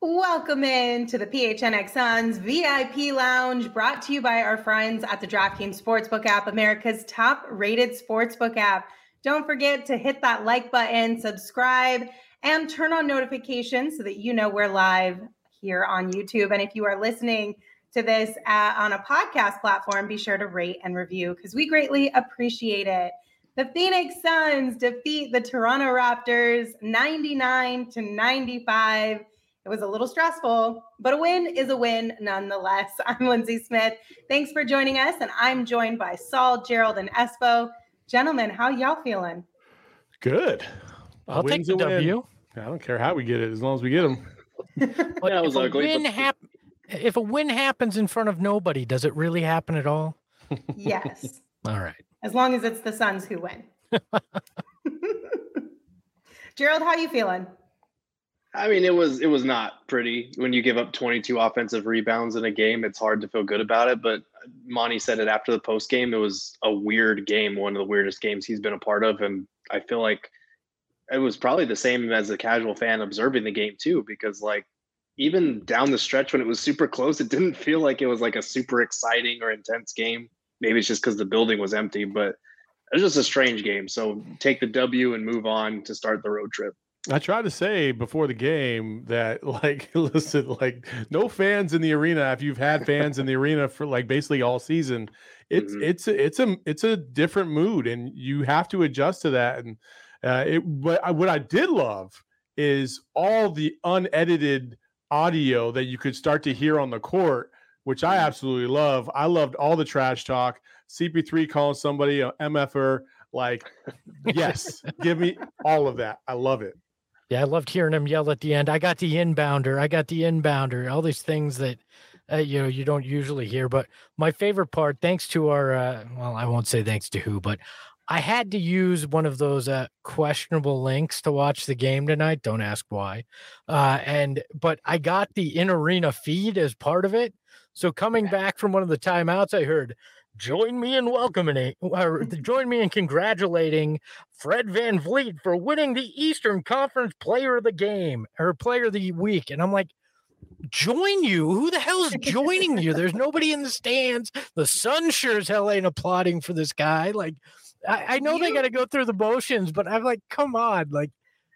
Welcome in to the PHNX Suns VIP Lounge, brought to you by our friends at the DraftKings Sportsbook app, America's top rated sportsbook app. Don't forget to hit that like button, subscribe, and turn on notifications so that you know we're live here on YouTube. And if you are listening to this uh, on a podcast platform, be sure to rate and review because we greatly appreciate it. The Phoenix Suns defeat the Toronto Raptors 99 to 95 it was a little stressful, but a win is a win nonetheless. I'm Lindsay Smith. Thanks for joining us. And I'm joined by Saul, Gerald, and Espo. Gentlemen, how y'all feeling? Good. I'll take the W. I don't care how we get it, as long as we get them. yeah, if, a win hap- if a win happens in front of nobody, does it really happen at all? Yes. all right. As long as it's the Suns who win. Gerald, how you feeling? I mean, it was it was not pretty when you give up 22 offensive rebounds in a game. It's hard to feel good about it. But Monty said it after the post game. It was a weird game, one of the weirdest games he's been a part of, and I feel like it was probably the same as a casual fan observing the game too, because like even down the stretch when it was super close, it didn't feel like it was like a super exciting or intense game. Maybe it's just because the building was empty, but it was just a strange game. So take the W and move on to start the road trip. I tried to say before the game that, like, listen, like, no fans in the arena. If you've had fans in the arena for like basically all season, it's mm-hmm. it's it's a it's a different mood, and you have to adjust to that. And uh, it, but I, what I did love is all the unedited audio that you could start to hear on the court, which I mm-hmm. absolutely love. I loved all the trash talk. CP3 calling somebody a MFer. Like, yes, give me all of that. I love it. Yeah, I loved hearing him yell at the end. I got the inbounder. I got the inbounder. All these things that uh, you know you don't usually hear. But my favorite part, thanks to our uh, well, I won't say thanks to who, but I had to use one of those uh, questionable links to watch the game tonight. Don't ask why. Uh, and but I got the in arena feed as part of it. So coming back from one of the timeouts, I heard join me in welcoming or join me in congratulating Fred Van VanVleet for winning the Eastern Conference Player of the Game or Player of the Week. And I'm like, join you? Who the hell's joining you? There's nobody in the stands. The sun sure as hell ain't applauding for this guy. Like, I, I know you... they got to go through the motions, but I'm like, come on, like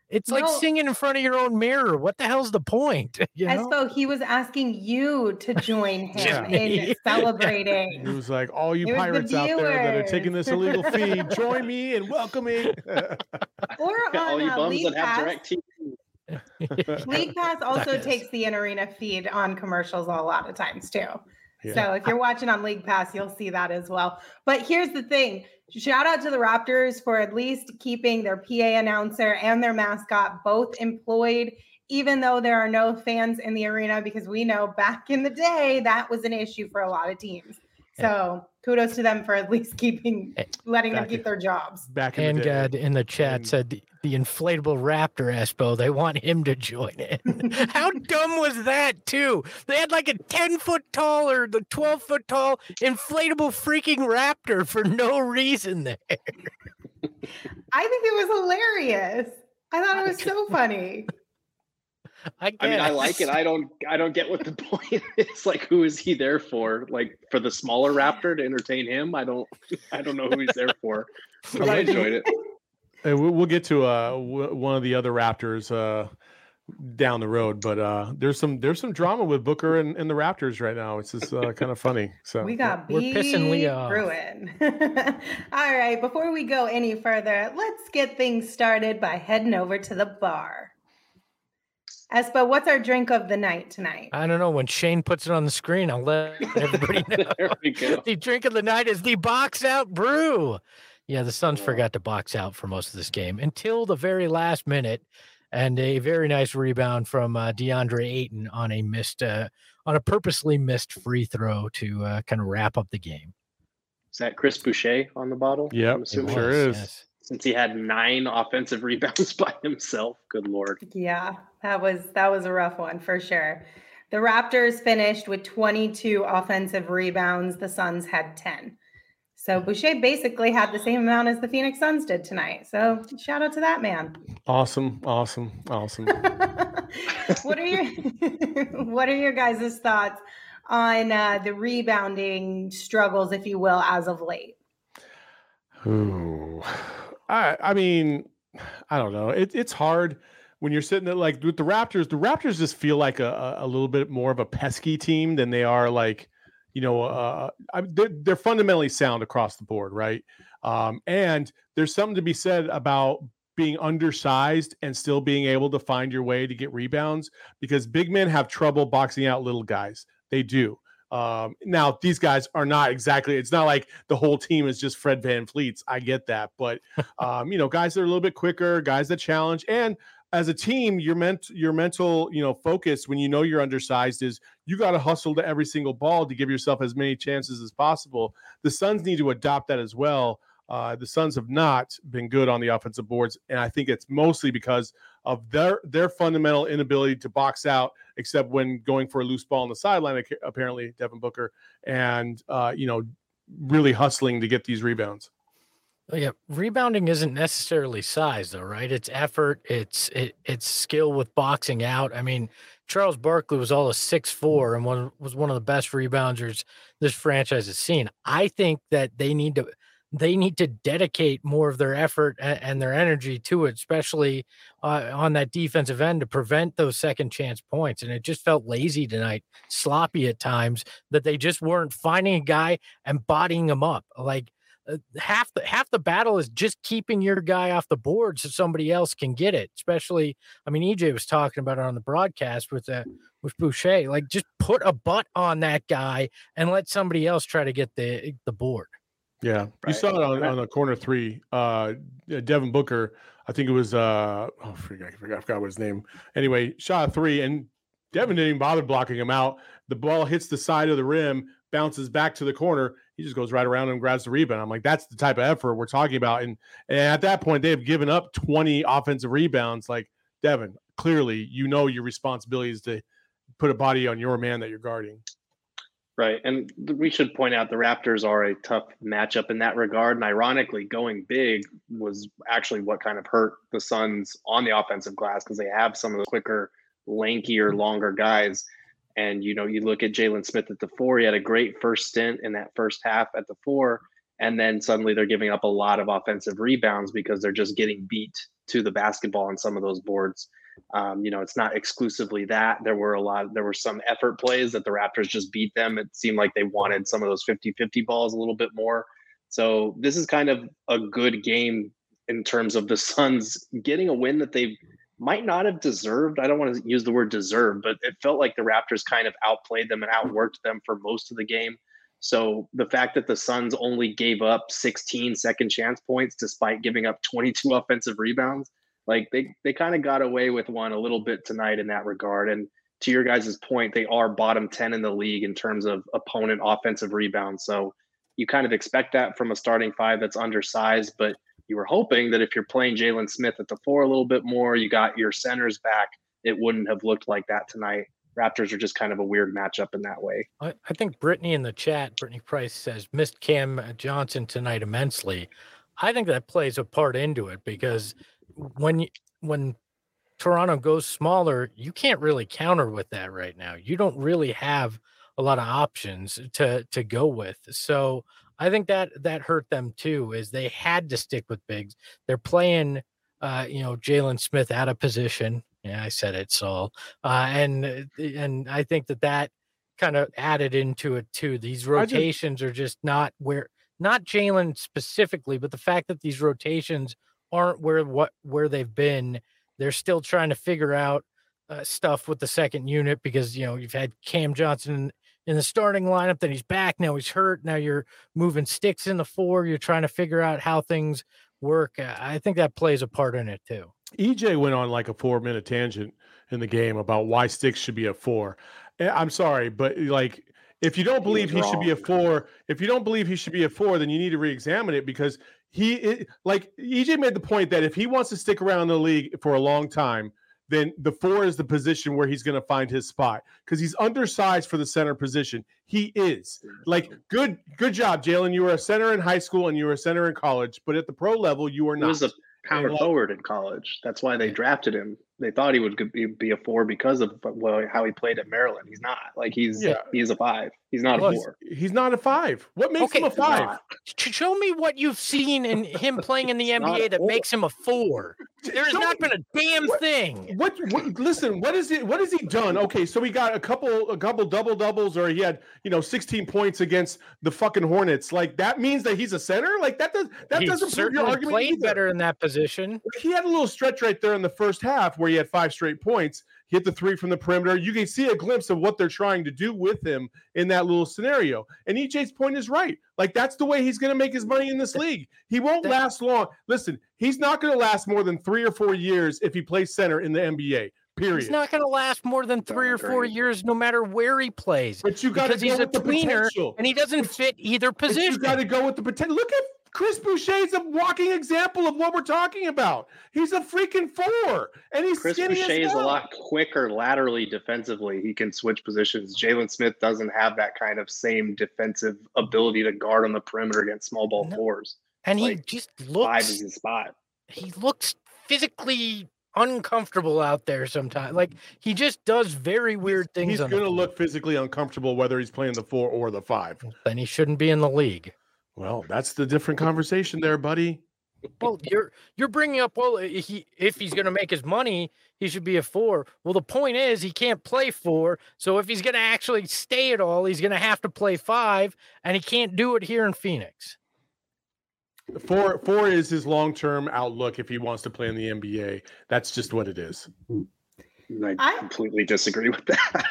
it's like singing in front of your own mirror. What the hell's the point? You know? so he was asking you to join him in celebrating. He was like, all you pirates the out there that are taking this illegal feed, join me and welcome me. or on all you uh, bums that have direct TV. League Pass also takes the in arena feed on commercials a lot of times too. Yeah. So if you're watching on League Pass, you'll see that as well. But here's the thing shout out to the Raptors for at least keeping their PA announcer and their mascot both employed, even though there are no fans in the arena, because we know back in the day that was an issue for a lot of teams. So kudos to them for at least keeping eh, letting back them keep their jobs. Back in and the in the chat and, said the, the, inflatable raptor Espo, they want him to join in. How dumb was that too? They had like a 10 foot tall or the 12 foot tall inflatable freaking raptor for no reason there. I think it was hilarious. I thought it was so funny. I, I, mean, I like it. I don't. I don't get what the point is. Like, who is he there for? Like, for the smaller raptor to entertain him? I don't. I don't know who he's there for. But I enjoyed it. Hey, we'll get to uh, one of the other raptors uh, down the road, but uh, there's some there's some drama with Booker and, and the Raptors right now. It's just uh, kind of funny. So we got we're pissing Leo ruin. All right, before we go any further, let's get things started by heading over to the bar. Espo, what's our drink of the night tonight? I don't know. When Shane puts it on the screen, I'll let everybody know. there we go. the drink of the night is the box out brew. Yeah, the Suns forgot to box out for most of this game until the very last minute, and a very nice rebound from uh, DeAndre Ayton on a missed, uh, on a purposely missed free throw to uh, kind of wrap up the game. Is that Chris Boucher on the bottle? Yeah, sure is. Yes. Since he had nine offensive rebounds by himself, good lord. Yeah, that was that was a rough one for sure. The Raptors finished with 22 offensive rebounds. The Suns had 10. So Boucher basically had the same amount as the Phoenix Suns did tonight. So shout out to that man. Awesome, awesome, awesome. what are your what are your guys' thoughts on uh, the rebounding struggles, if you will, as of late? Ooh, I I mean, I don't know. It, it's hard when you're sitting there like with the Raptors. The Raptors just feel like a, a little bit more of a pesky team than they are like you know, uh, they're, they're, fundamentally sound across the board, right? Um, and there's something to be said about being undersized and still being able to find your way to get rebounds because big men have trouble boxing out little guys. They do. Um, now these guys are not exactly. It's not like the whole team is just Fred VanVleets. I get that, but um, you know, guys that are a little bit quicker, guys that challenge, and as a team, your ment your mental, you know, focus when you know you're undersized is you got to hustle to every single ball to give yourself as many chances as possible. The Suns need to adopt that as well. Uh, the Suns have not been good on the offensive boards, and I think it's mostly because of their their fundamental inability to box out, except when going for a loose ball on the sideline. Apparently, Devin Booker, and uh, you know, really hustling to get these rebounds. Oh, yeah, rebounding isn't necessarily size though, right? It's effort, it's it, it's skill with boxing out. I mean, Charles Barkley was all a six four and one was one of the best rebounders this franchise has seen. I think that they need to they need to dedicate more of their effort and, their energy to it, especially uh, on that defensive end to prevent those second chance points. And it just felt lazy tonight, sloppy at times that they just weren't finding a guy and bodying him up. Like uh, half the half the battle is just keeping your guy off the board so somebody else can get it. Especially, I mean, EJ was talking about it on the broadcast with uh, with Boucher. Like, just put a butt on that guy and let somebody else try to get the the board. Yeah, right. you saw it on, on the corner three. Uh, Devin Booker, I think it was. Uh, oh, I forgot, I forgot, I forgot what his name. Anyway, shot a three, and Devin didn't even bother blocking him out. The ball hits the side of the rim, bounces back to the corner he just goes right around and grabs the rebound. I'm like, that's the type of effort we're talking about. And, and at that point, they have given up 20 offensive rebounds. Like, Devin, clearly, you know your responsibility is to put a body on your man that you're guarding. Right. And we should point out the Raptors are a tough matchup in that regard. And ironically, going big was actually what kind of hurt the Suns on the offensive glass because they have some of the quicker, lankier, longer guys. And you know, you look at Jalen Smith at the four. He had a great first stint in that first half at the four, and then suddenly they're giving up a lot of offensive rebounds because they're just getting beat to the basketball on some of those boards. Um, you know, it's not exclusively that. There were a lot, there were some effort plays that the Raptors just beat them. It seemed like they wanted some of those 50 50 balls a little bit more. So this is kind of a good game in terms of the Suns getting a win that they've might not have deserved. I don't want to use the word deserve, but it felt like the Raptors kind of outplayed them and outworked them for most of the game. So the fact that the Suns only gave up 16 second chance points despite giving up 22 offensive rebounds, like they they kind of got away with one a little bit tonight in that regard. And to your guys' point, they are bottom 10 in the league in terms of opponent offensive rebounds. So you kind of expect that from a starting five that's undersized, but you were hoping that if you're playing Jalen Smith at the four a little bit more, you got your centers back, it wouldn't have looked like that tonight. Raptors are just kind of a weird matchup in that way. I, I think Brittany in the chat, Brittany Price says, missed Cam Johnson tonight immensely. I think that plays a part into it because when when Toronto goes smaller, you can't really counter with that right now. You don't really have a lot of options to to go with. So I think that that hurt them too. Is they had to stick with bigs. They're playing, uh, you know, Jalen Smith out of position. Yeah, I said it, Saul. Uh, and uh, and I think that that kind of added into it too. These rotations just, are just not where not Jalen specifically, but the fact that these rotations aren't where what where they've been. They're still trying to figure out uh, stuff with the second unit because you know you've had Cam Johnson in the starting lineup, then he's back. Now he's hurt. Now you're moving Stix in the four. You're trying to figure out how things work. I think that plays a part in it too. EJ went on like a four minute tangent in the game about why Stix should be a four. Eh, I'm sorry, but like if you don't believe he, he should be a four, if you don't believe he should be a four, then you need to re-examine it because he it, like EJ made the point that if he wants to stick around the league for a long time, then the four is the position where he's going to find his spot because he's undersized for the center position. He is like good, good job, Jalen. You were a center in high school and you were a center in college, but at the pro level, you were not. He was a power forward in college. That's why they drafted him they thought he would be a four because of well, how he played at Maryland. He's not like he's yeah. he's a five. He's not well, a four. He's not a five. What makes okay, him a five? Show me what you've seen in him playing in the NBA that makes him a four. There has not been a damn what, thing. What, what? Listen, what is it? What has he done? Okay, so he got a couple, a couple double doubles, or he had you know 16 points against the fucking Hornets. Like that means that he's a center. Like that does that he doesn't prove your argument. Played either. better in that position. He had a little stretch right there in the first half where he had five straight points, hit the three from the perimeter. You can see a glimpse of what they're trying to do with him in that little scenario. And EJ's point is right. Like that's the way he's going to make his money in this league. He won't last long. Listen, he's not going to last more than three or four years if he plays center in the NBA. Period. He's not going to last more than three or four years, no matter where he plays. But you got to he's a tweener, and he doesn't fit either position. you got to go with the potential. Look at Chris Boucher is a walking example of what we're talking about. He's a freaking four, and he's Chris Boucher is a lot quicker laterally defensively. He can switch positions. Jalen Smith doesn't have that kind of same defensive ability to guard on the perimeter against small ball no. fours. And like, he just looks five is his spot. He looks physically uncomfortable out there sometimes. Like he just does very weird things. He's going to look physically uncomfortable whether he's playing the four or the five. Then he shouldn't be in the league. Well, that's the different conversation there, buddy. Well, you're you're bringing up well, he if he's going to make his money, he should be a four. Well, the point is he can't play four, so if he's going to actually stay at all, he's going to have to play five, and he can't do it here in Phoenix. Four four is his long term outlook if he wants to play in the NBA. That's just what it is. I, I completely disagree with that.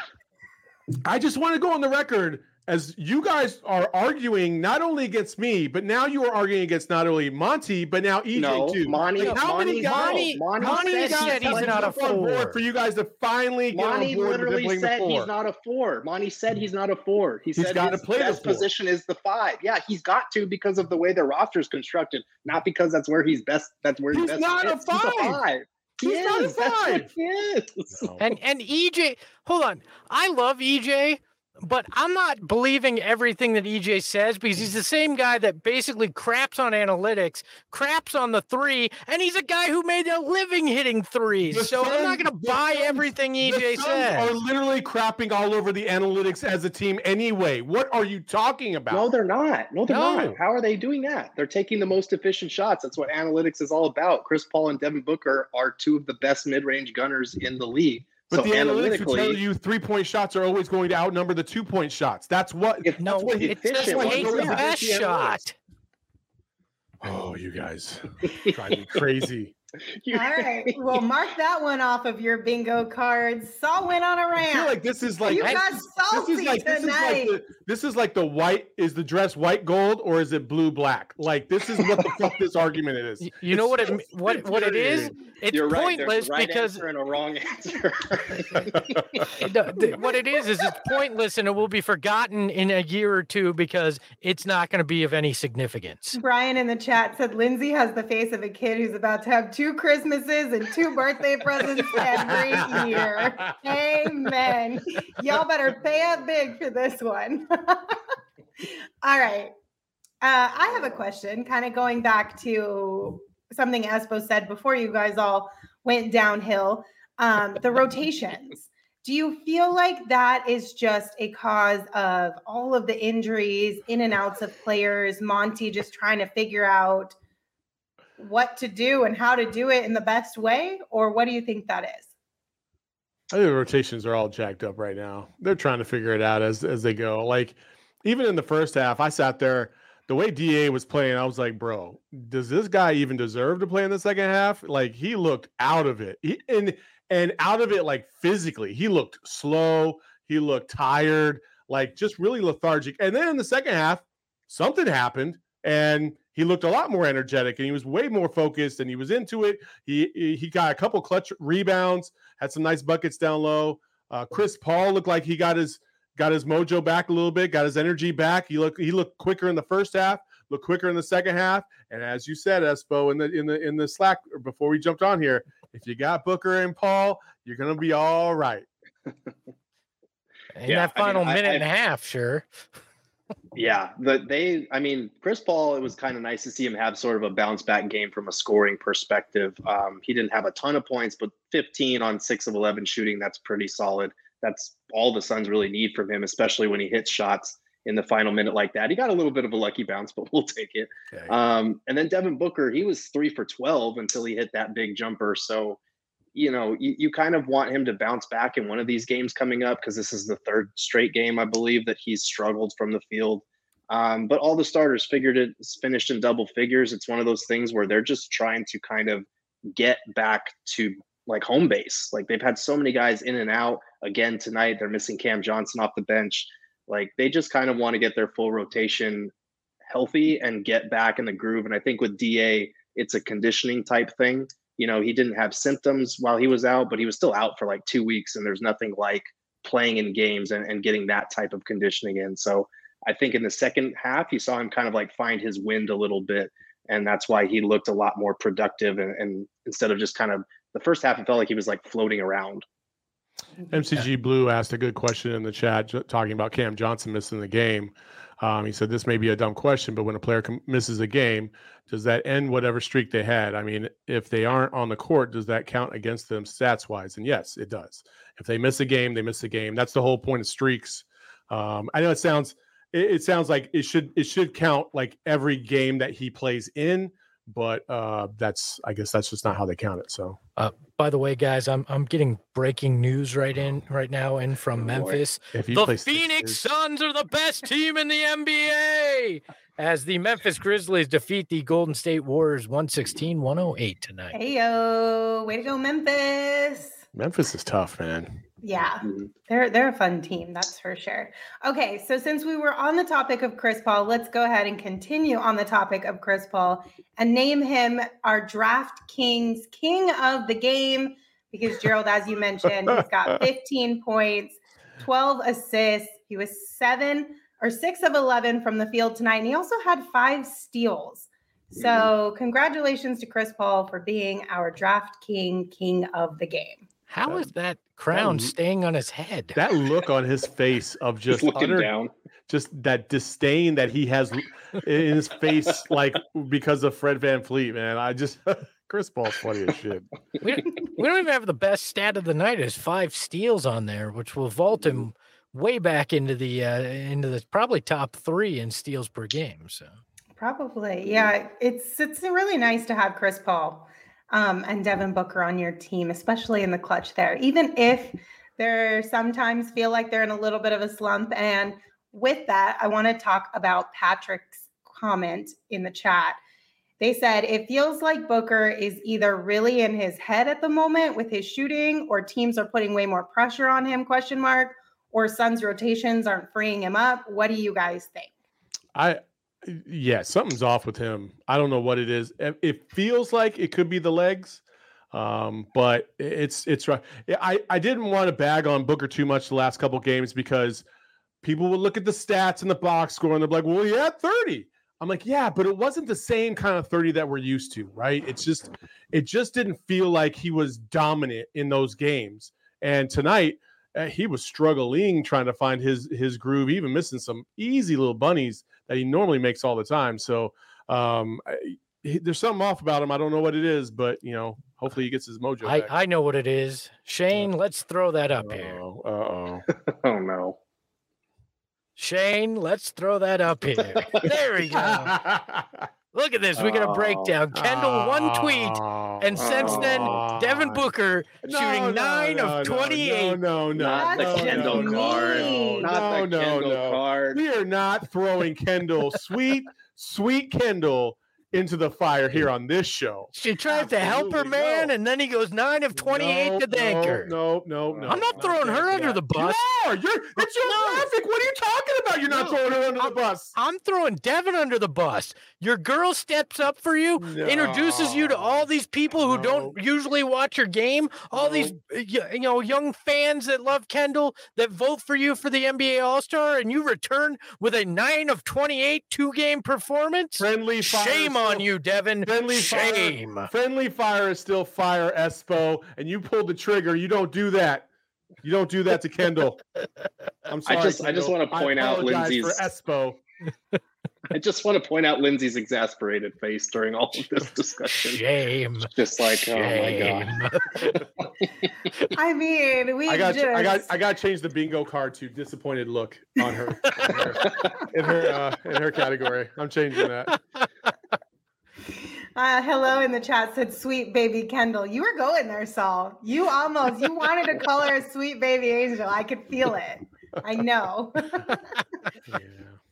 I just want to go on the record as you guys are arguing not only against me, but now you are arguing against not only Monty, but now EJ no, too. Monty, like how Monty, many guys? Monty, Monty, Monty said, guys he's not a four. for you guys to finally get Monty on board literally said he's not a four. Monty said he's not a four. He he's said got his to play best position is the five. Yeah, he's got to because of the way the roster is constructed, not because that's where he's best. That's where he's, best. he's best not a five. He's a five. He's is. not a five. He is. No. And and EJ, hold on. I love EJ, but I'm not believing everything that EJ says because he's the same guy that basically craps on analytics, craps on the three, and he's a guy who made a living hitting threes. The so Suns, I'm not going to buy Suns, everything EJ says. Are literally crapping all over the analytics as a team anyway. What are you talking about? No, they're not. No, they're no. not. How are they doing that? They're taking the most efficient shots. That's what analytics is all about. Chris Paul and Devin Booker are two of the best mid-range gunners in the league. But so the analytics will tell you three point shots are always going to outnumber the two point shots. That's what. If, no, that's what he, that's what he's the best shot. Oh, you guys drive me crazy. All right. Well, mark that one off of your bingo cards. Saul went on a rant. I feel like this is like you got salty this is like, tonight. This is like, the, this is like the white. Is the dress white gold or is it blue black? Like this is what the fuck this argument is. You it's know what it what what it is? It's You're pointless right. right because and a wrong answer. the, the, what it is is it's pointless and it will be forgotten in a year or two because it's not going to be of any significance. Brian in the chat said Lindsay has the face of a kid who's about to have two Christmases and two birthday presents every year. Amen. Y'all better pay up big for this one. All right. Uh, I have a question, kind of going back to something Espo said before you guys all went downhill. Um, the rotations. Do you feel like that is just a cause of all of the injuries, in and outs of players, Monty just trying to figure out what to do and how to do it in the best way? Or what do you think that is? I think the rotations are all jacked up right now. They're trying to figure it out as as they go. Like even in the first half, I sat there. The way Da was playing, I was like, "Bro, does this guy even deserve to play in the second half?" Like he looked out of it, he, and and out of it like physically. He looked slow, he looked tired, like just really lethargic. And then in the second half, something happened and he looked a lot more energetic and he was way more focused and he was into it. He he got a couple clutch rebounds, had some nice buckets down low. Uh, Chris Paul looked like he got his got his mojo back a little bit, got his energy back. He looked he looked quicker in the first half, looked quicker in the second half. And as you said, Espo, in the in the in the Slack before we jumped on here, if you got Booker and Paul, you're gonna be all right. In yeah, that final I mean, minute I, I, and a half, sure. Yeah, but they, I mean, Chris Paul, it was kind of nice to see him have sort of a bounce back game from a scoring perspective. Um, he didn't have a ton of points, but 15 on six of 11 shooting, that's pretty solid. That's all the Suns really need from him, especially when he hits shots in the final minute like that. He got a little bit of a lucky bounce, but we'll take it. Okay. Um, and then Devin Booker, he was three for 12 until he hit that big jumper. So, you know, you, you kind of want him to bounce back in one of these games coming up because this is the third straight game, I believe, that he's struggled from the field. Um, but all the starters figured it finished in double figures. It's one of those things where they're just trying to kind of get back to like home base. Like they've had so many guys in and out. Again tonight, they're missing Cam Johnson off the bench. Like they just kind of want to get their full rotation healthy and get back in the groove. And I think with DA, it's a conditioning type thing. You know, he didn't have symptoms while he was out, but he was still out for like two weeks, and there's nothing like playing in games and, and getting that type of conditioning in. So I think in the second half, you saw him kind of like find his wind a little bit. And that's why he looked a lot more productive. And, and instead of just kind of the first half, it felt like he was like floating around. MCG Blue asked a good question in the chat talking about Cam Johnson missing the game. Um, he said this may be a dumb question, but when a player com- misses a game, does that end whatever streak they had? I mean, if they aren't on the court, does that count against them stats wise? And yes, it does. If they miss a game, they miss a game. That's the whole point of streaks. Um, I know it sounds it, it sounds like it should it should count like every game that he plays in, but uh, that's I guess that's just not how they count it. So, uh, by the way, guys, I'm I'm getting breaking news right in right now in from oh, Memphis. the Phoenix Suns are the best team in the NBA as the Memphis Grizzlies defeat the Golden State Warriors 116-108 tonight. Hey yo, way to go, Memphis! Memphis is tough, man. Yeah, mm-hmm. they're they're a fun team, that's for sure. Okay, so since we were on the topic of Chris Paul, let's go ahead and continue on the topic of Chris Paul and name him our DraftKings King of the Game because Gerald, as you mentioned, he's got 15 points, 12 assists. He was seven or six of 11 from the field tonight, and he also had five steals. So, mm-hmm. congratulations to Chris Paul for being our Draft King King of the Game. How is that crown that, staying on his head? That look on his face of just utter, down. just that disdain that he has in his face, like because of Fred VanVleet, man. I just Chris Paul's funny as shit. We don't, we don't even have the best stat of the night. Is five steals on there, which will vault him way back into the uh, into the probably top three in steals per game. So probably, yeah. It's it's really nice to have Chris Paul um, and Devin Booker on your team, especially in the clutch there, even if they sometimes feel like they're in a little bit of a slump. And with that, I want to talk about Patrick's comment in the chat. They said it feels like Booker is either really in his head at the moment with his shooting, or teams are putting way more pressure on him? Question mark. Or Suns rotations aren't freeing him up. What do you guys think? I yeah, something's off with him. I don't know what it is. It feels like it could be the legs, um, but it's it's right. I I didn't want to bag on Booker too much the last couple games because people would look at the stats in the box score and they're like, "Well, had 30." I'm like, "Yeah, but it wasn't the same kind of 30 that we're used to, right? It's just it just didn't feel like he was dominant in those games." And tonight, uh, he was struggling trying to find his his groove, even missing some easy little bunnies that he normally makes all the time. So um, I, he, there's something off about him. I don't know what it is, but you know, hopefully he gets his mojo. I, I know what it is. Shane, uh, let's throw that up uh-oh, here. Uh oh. oh no. Shane, let's throw that up here. there we go. Look at this. We got a breakdown. Oh. Kendall, one tweet. Oh. And since then, oh. Devin Booker shooting nine no, of 28. No, no, no. Not the Kendall card. Not the Kendall card. We are not throwing Kendall. sweet, sweet Kendall into the fire here on this show. She tried to help her man, no. and then he goes nine of twenty-eight no, to thank no, her. No, no, no. I'm not throwing her under the bus. You are. You're. It's your graphic. What are you talking about? You're not throwing her under I'm, the bus. I'm throwing Devin under the bus. Your girl steps up for you, introduces you to all these people who don't usually watch your game. All these, you know, young fans that love Kendall that vote for you for the NBA All Star, and you return with a nine of twenty-eight two-game performance. Friendly. fire. Shame on you, Devin. Friendly Shame. Fire, friendly fire is still fire, Espo, and you pulled the trigger. You don't do that. You don't do that to Kendall. I'm sorry. I just Kendall. I just want to point out Lindsay's for Espo. I just want to point out Lindsay's exasperated face during all of this discussion. Shame. Just like, Shame. oh my god. I mean, we I got just... I got I got to change the bingo card to disappointed look on her in her in her, uh, in her category. I'm changing that. Uh, hello in the chat said sweet baby Kendall. You were going there, Saul. You almost you wanted to call her a sweet baby angel. I could feel it. I know. yeah.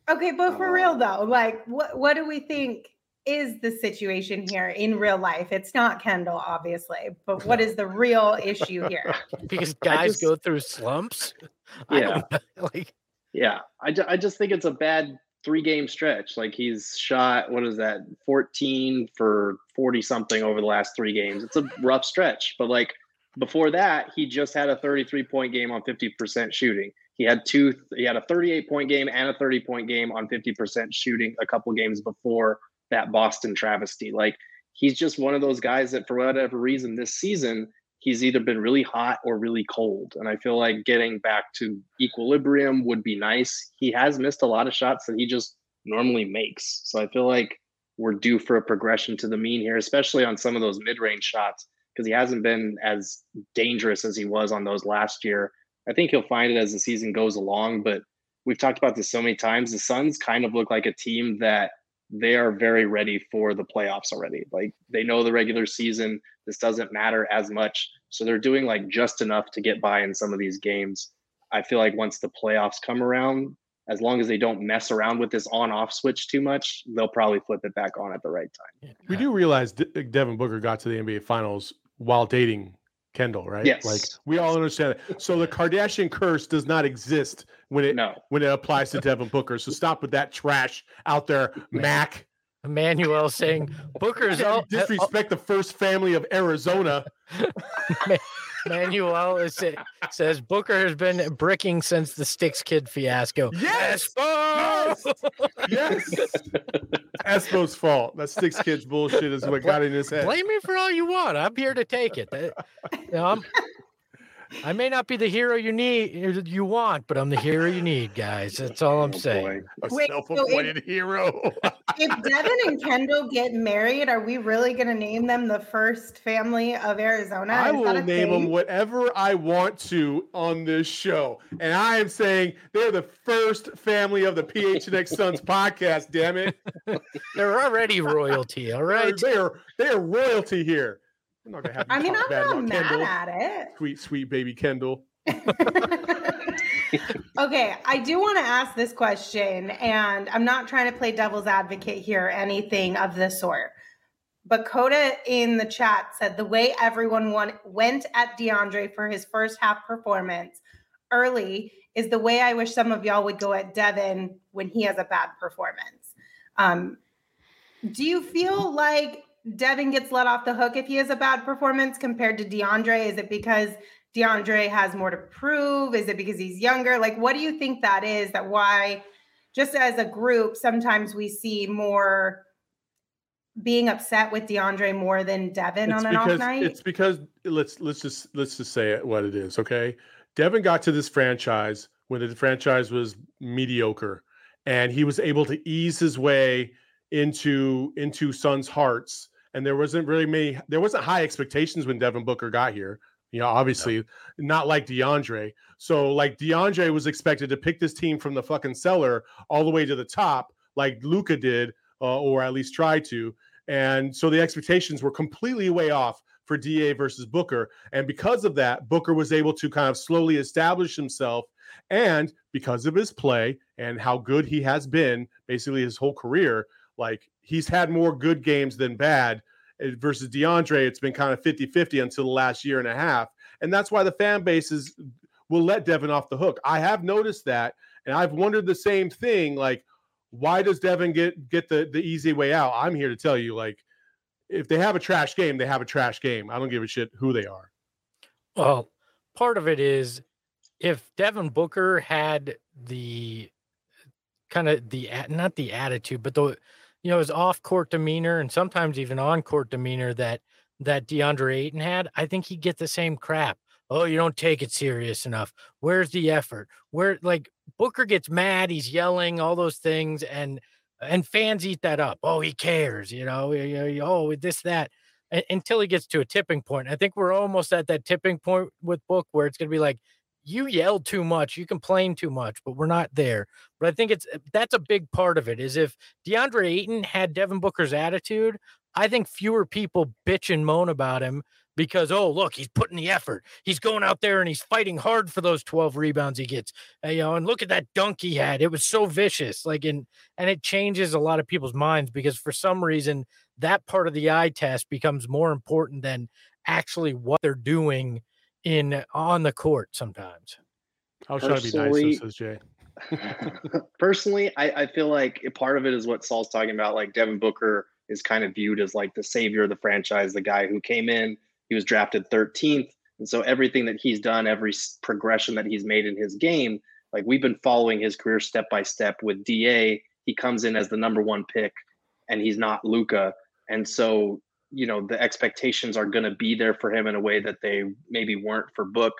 Okay, but for real though, like what what do we think is the situation here in real life? It's not Kendall, obviously, but what is the real issue here? because guys just, go through slumps. Yeah. like yeah, I, ju- I just think it's a bad three game stretch. Like he's shot, what is that, 14 for 40 something over the last three games. It's a rough stretch. But like before that, he just had a 33 point game on 50% shooting. He had two, he had a 38 point game and a 30 point game on 50% shooting a couple games before that Boston travesty. Like he's just one of those guys that for whatever reason this season he's either been really hot or really cold. And I feel like getting back to equilibrium would be nice. He has missed a lot of shots that he just normally makes. So I feel like we're due for a progression to the mean here, especially on some of those mid range shots, because he hasn't been as dangerous as he was on those last year. I think he'll find it as the season goes along, but we've talked about this so many times. The Suns kind of look like a team that they are very ready for the playoffs already. Like they know the regular season, this doesn't matter as much. So they're doing like just enough to get by in some of these games. I feel like once the playoffs come around, as long as they don't mess around with this on off switch too much, they'll probably flip it back on at the right time. We do realize De- Devin Booker got to the NBA Finals while dating Kendall, right? Yes. Like we all understand it. So the Kardashian curse does not exist when it no. when it applies to Devin Booker. So stop with that trash out there, Mac. Emmanuel saying Booker's all disrespect the first family of Arizona. Manuel is, says Booker has been bricking since the Sticks Kid fiasco. Yes, Espo! yes, yes. Espo's fault. That six Kids bullshit is what got in his head. Blame me for all you want. I'm here to take it. You know, I'm, I may not be the hero you need, you want, but I'm the hero you need, guys. That's all I'm oh, saying. A Wait, self-appointed so if, hero. if Devin and Kendall get married, are we really going to name them the first family of Arizona? I will name thing? them whatever I want to on this show, and I am saying they're the first family of the PHNX Suns podcast. Damn it, they're already royalty. All right, they're they're, they're royalty here. I'm not gonna have. I mean, I'm not mad Kendall. at it. Sweet, sweet baby Kendall. okay, I do want to ask this question, and I'm not trying to play devil's advocate here, or anything of the sort. But Coda in the chat said the way everyone went at DeAndre for his first half performance early is the way I wish some of y'all would go at Devin when he has a bad performance. Um, do you feel like Devin gets let off the hook if he has a bad performance compared to DeAndre? Is it because DeAndre has more to prove? Is it because he's younger? Like, what do you think that is? That why, just as a group, sometimes we see more being upset with DeAndre more than Devin it's on an because, off night? It's because let's let's just let's just say it what it is. Okay, Devin got to this franchise when the franchise was mediocre, and he was able to ease his way into into Suns' hearts and there wasn't really many there wasn't high expectations when Devin Booker got here. You know, obviously no. not like DeAndre. So like DeAndre was expected to pick this team from the fucking cellar all the way to the top, like Luka did, uh, or at least try to. And so the expectations were completely way off for DA versus Booker. And because of that, Booker was able to kind of slowly establish himself. And because of his play and how good he has been basically his whole career, Like he's had more good games than bad eh, versus DeAndre. It's been kind of 50 50 until the last year and a half. And that's why the fan bases will let Devin off the hook. I have noticed that. And I've wondered the same thing. Like, why does Devin get get the, the easy way out? I'm here to tell you, like, if they have a trash game, they have a trash game. I don't give a shit who they are. Well, part of it is if Devin Booker had the kind of the not the attitude, but the you know his off court demeanor and sometimes even on court demeanor that that DeAndre Ayton had, I think he'd get the same crap. Oh, you don't take it serious enough. Where's the effort? Where like Booker gets mad, he's yelling, all those things, and and fans eat that up. Oh, he cares, you know. Oh, this that until he gets to a tipping point. I think we're almost at that tipping point with Book where it's going to be like you yell too much, you complain too much, but we're not there. But I think it's eh, that's a big part of it. Is if DeAndre Ayton had Devin Booker's attitude, I think fewer people bitch and moan about him because oh look he's putting the effort he's going out there and he's fighting hard for those 12 rebounds he gets uh, you know and look at that dunk he had it was so vicious like and and it changes a lot of people's minds because for some reason that part of the eye test becomes more important than actually what they're doing in on the court sometimes. I'll try to be nice, says Jay. personally, I, I feel like part of it is what Saul's talking about. Like Devin Booker is kind of viewed as like the savior of the franchise, the guy who came in, he was drafted 13th. And so everything that he's done, every progression that he's made in his game, like we've been following his career step by step with DA. He comes in as the number one pick and he's not Luka. And so you know the expectations are going to be there for him in a way that they maybe weren't for book.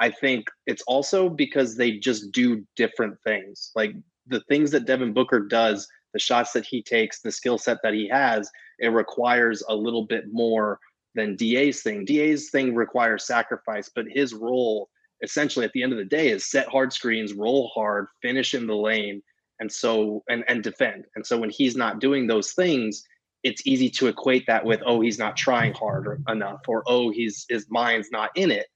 I think it's also because they just do different things. Like the things that devin booker does the shots that he takes the skill set that he has it requires a little bit more than da's thing. Da's thing requires sacrifice but his role essentially at the end of the day is set hard screens roll hard finish in the lane and so and and defend. And so when he's not doing those things it's easy to equate that with oh he's not trying hard enough or oh he's his mind's not in it.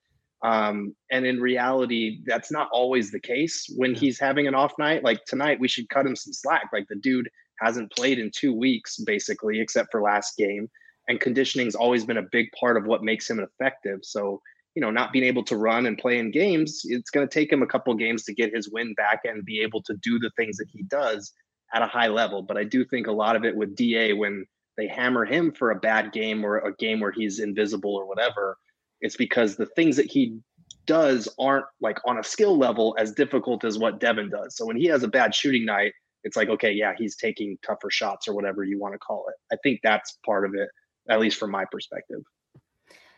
Um, and in reality that's not always the case. When he's having an off night like tonight we should cut him some slack. Like the dude hasn't played in two weeks basically except for last game. And conditioning's always been a big part of what makes him effective. So you know not being able to run and play in games it's going to take him a couple games to get his win back and be able to do the things that he does at a high level. But i do think a lot of it with da when they hammer him for a bad game or a game where he's invisible or whatever, it's because the things that he does aren't like on a skill level as difficult as what Devin does. So when he has a bad shooting night, it's like, okay, yeah, he's taking tougher shots or whatever you want to call it. I think that's part of it, at least from my perspective.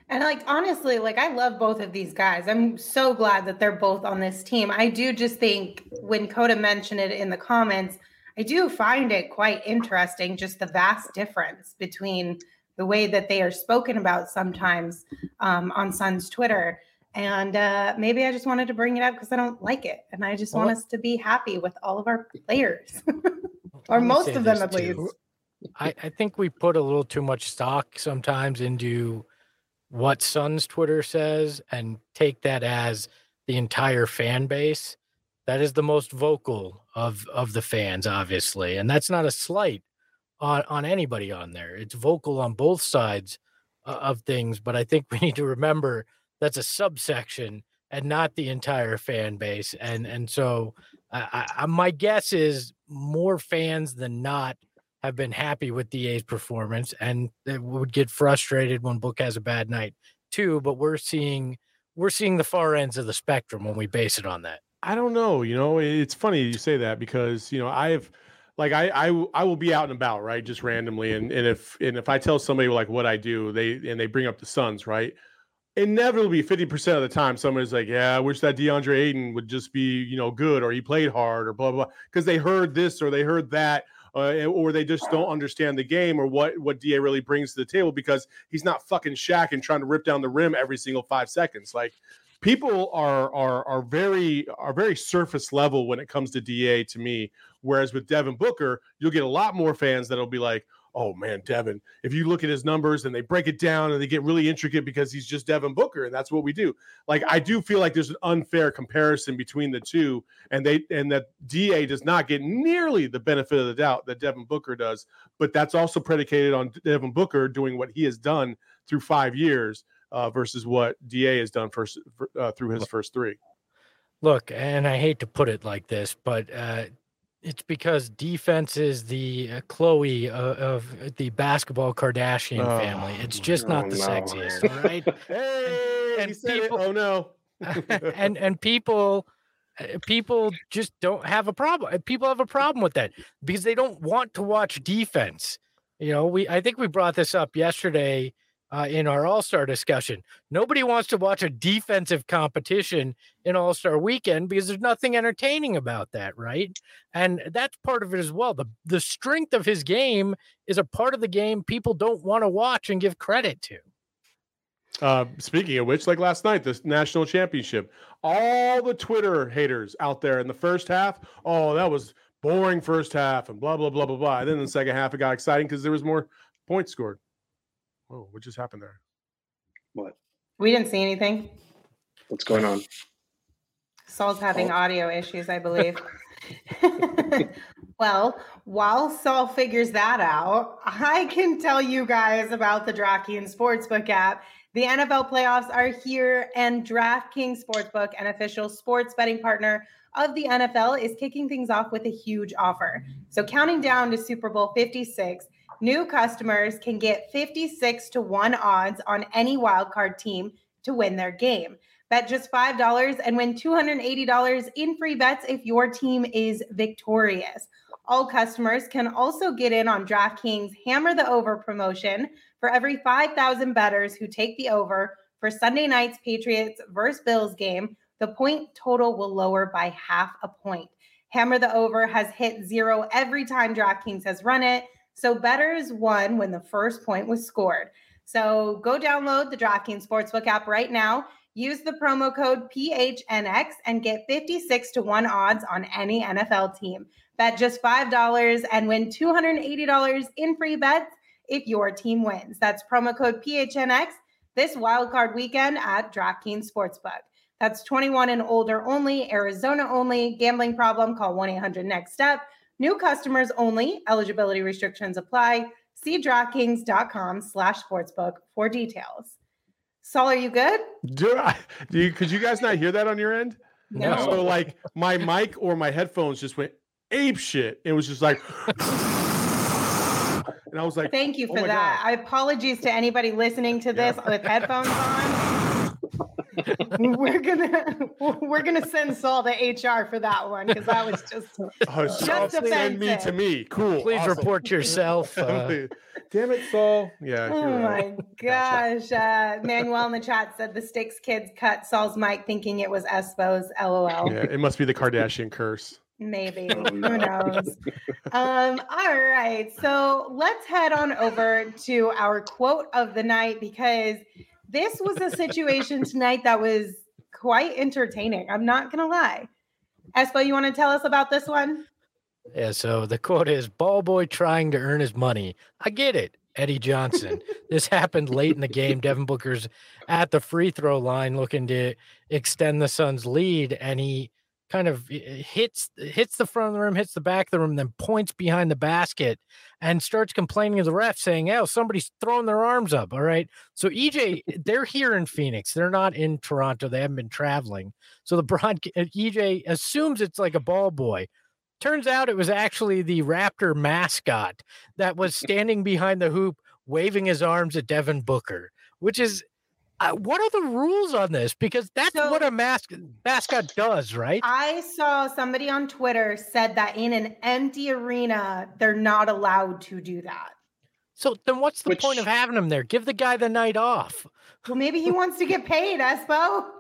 And like honestly, like I love both of these guys. I'm so glad that they're both on this team. I do just think when Coda mentioned it in the comments, I do find it quite interesting, just the vast difference between the way that they are spoken about sometimes um, on Suns Twitter. And uh, maybe I just wanted to bring it up because I don't like it. And I just well, want us to be happy with all of our players, or most of them at least. I, I think we put a little too much stock sometimes into what Suns Twitter says and take that as the entire fan base that is the most vocal of of the fans obviously and that's not a slight on on anybody on there it's vocal on both sides uh, of things but i think we need to remember that's a subsection and not the entire fan base and and so I, I, my guess is more fans than not have been happy with DA's performance and they would get frustrated when Book has a bad night too. But we're seeing we're seeing the far ends of the spectrum when we base it on that. I don't know. You know, it's funny you say that because you know I've like I I I will be out and about right just randomly and and if and if I tell somebody like what I do they and they bring up the Suns right inevitably 50% of the time somebody's like yeah I wish that DeAndre Ayton would just be you know good or he played hard or blah blah because they heard this or they heard that uh, or they just don't understand the game or what what Da really brings to the table because he's not fucking Shaq and trying to rip down the rim every single five seconds like people are are are very are very surface level when it comes to DA to me. Whereas with Devin Booker, you'll get a lot more fans that'll be like, oh man, Devin, if you look at his numbers and they break it down and they get really intricate because he's just Devin Booker and that's what we do. Like I do feel like there's an unfair comparison between the two and they and that DA does not get nearly the benefit of the doubt that Devin Booker does, but that's also predicated on Devin Booker doing what he has done through 5 years uh, versus what Da has done first uh, through his first 3. Look, and I hate to put it like this, but uh, it's because defense is the uh, Khloe of, of, the basketball Kardashian oh, family. It's just not the no. sexiest, all right? hey, and, and people, oh no. and and people uh, people just don't have a problem. Uh, people have a problem with that because they don't want to watch defense. You know, we I think we brought this up yesterday uh, in our All Star discussion. Nobody wants to watch a defensive competition in All Star Weekend because there's nothing entertaining about that, right? And that's part of it as well. The the strength of his game is a part of the game people don't want to watch and give credit to. Uh, speaking of which, like last night, the national championship, all the Twitter haters out there in the first half, oh, that was boring first half and blah blah blah blah blah. And then the second half, it got exciting because there was more points scored. Whoa, what just happened there? What? We didn't see anything. What's going on? Saul's having oh. audio issues, I believe. well, while Saul figures that out, I can tell you guys about the DraftKings Sportsbook app. The NFL playoffs are here, and DraftKings Sportsbook, an official sports betting partner of the NFL, is kicking things off with a huge offer. So, counting down to Super Bowl 56, New customers can get 56 to 1 odds on any wildcard team to win their game. Bet just $5 and win $280 in free bets if your team is victorious. All customers can also get in on DraftKings Hammer the Over promotion for every 5,000 bettors who take the over for Sunday night's Patriots versus Bills game. The point total will lower by half a point. Hammer the Over has hit zero every time DraftKings has run it. So bettors won when the first point was scored. So go download the DraftKings Sportsbook app right now. Use the promo code PHNX and get 56 to 1 odds on any NFL team. Bet just $5 and win $280 in free bets if your team wins. That's promo code PHNX this wildcard weekend at DraftKings Sportsbook. That's 21 and older only, Arizona only. Gambling problem? Call 1 800 NEXT STEP. New customers only. Eligibility restrictions apply. See DraftKings.com slash sportsbook for details. Saul, are you good? Do I? Do you? Could you guys not hear that on your end? No. So like my mic or my headphones just went ape shit. It was just like. And I was like, Thank you for oh that. I apologies to anybody listening to this yeah. with headphones on. We're gonna we're gonna send Saul to HR for that one because that was just oh, just send me to me. Cool. Please awesome. report yourself. Uh... Damn it, Saul. Yeah. Oh my gosh. Uh, Manuel in the chat said the Stix kids cut Saul's mic thinking it was Espo's. LOL. Yeah, it must be the Kardashian curse. Maybe. Oh, no. Who knows? um, all right. So let's head on over to our quote of the night because this was a situation tonight that was quite entertaining. I'm not gonna lie. Espo, you want to tell us about this one? Yeah, so the quote is ball boy trying to earn his money. I get it. Eddie Johnson. this happened late in the game. Devin Booker's at the free throw line looking to extend the Suns' lead, and he kind of eh, hits hits the front of the room, hits the back of the room, then points behind the basket and starts complaining to the ref, saying, "Oh, somebody's throwing their arms up." All right, so EJ, they're here in Phoenix. They're not in Toronto. They haven't been traveling. So the broad uh, EJ assumes it's like a ball boy. Turns out it was actually the Raptor mascot that was standing behind the hoop, waving his arms at Devin Booker, which is uh, what are the rules on this? Because that's so, what a mask mascot does, right? I saw somebody on Twitter said that in an empty arena, they're not allowed to do that. So then, what's the Which, point of having him there? Give the guy the night off. Well, maybe he wants to get paid, Espo.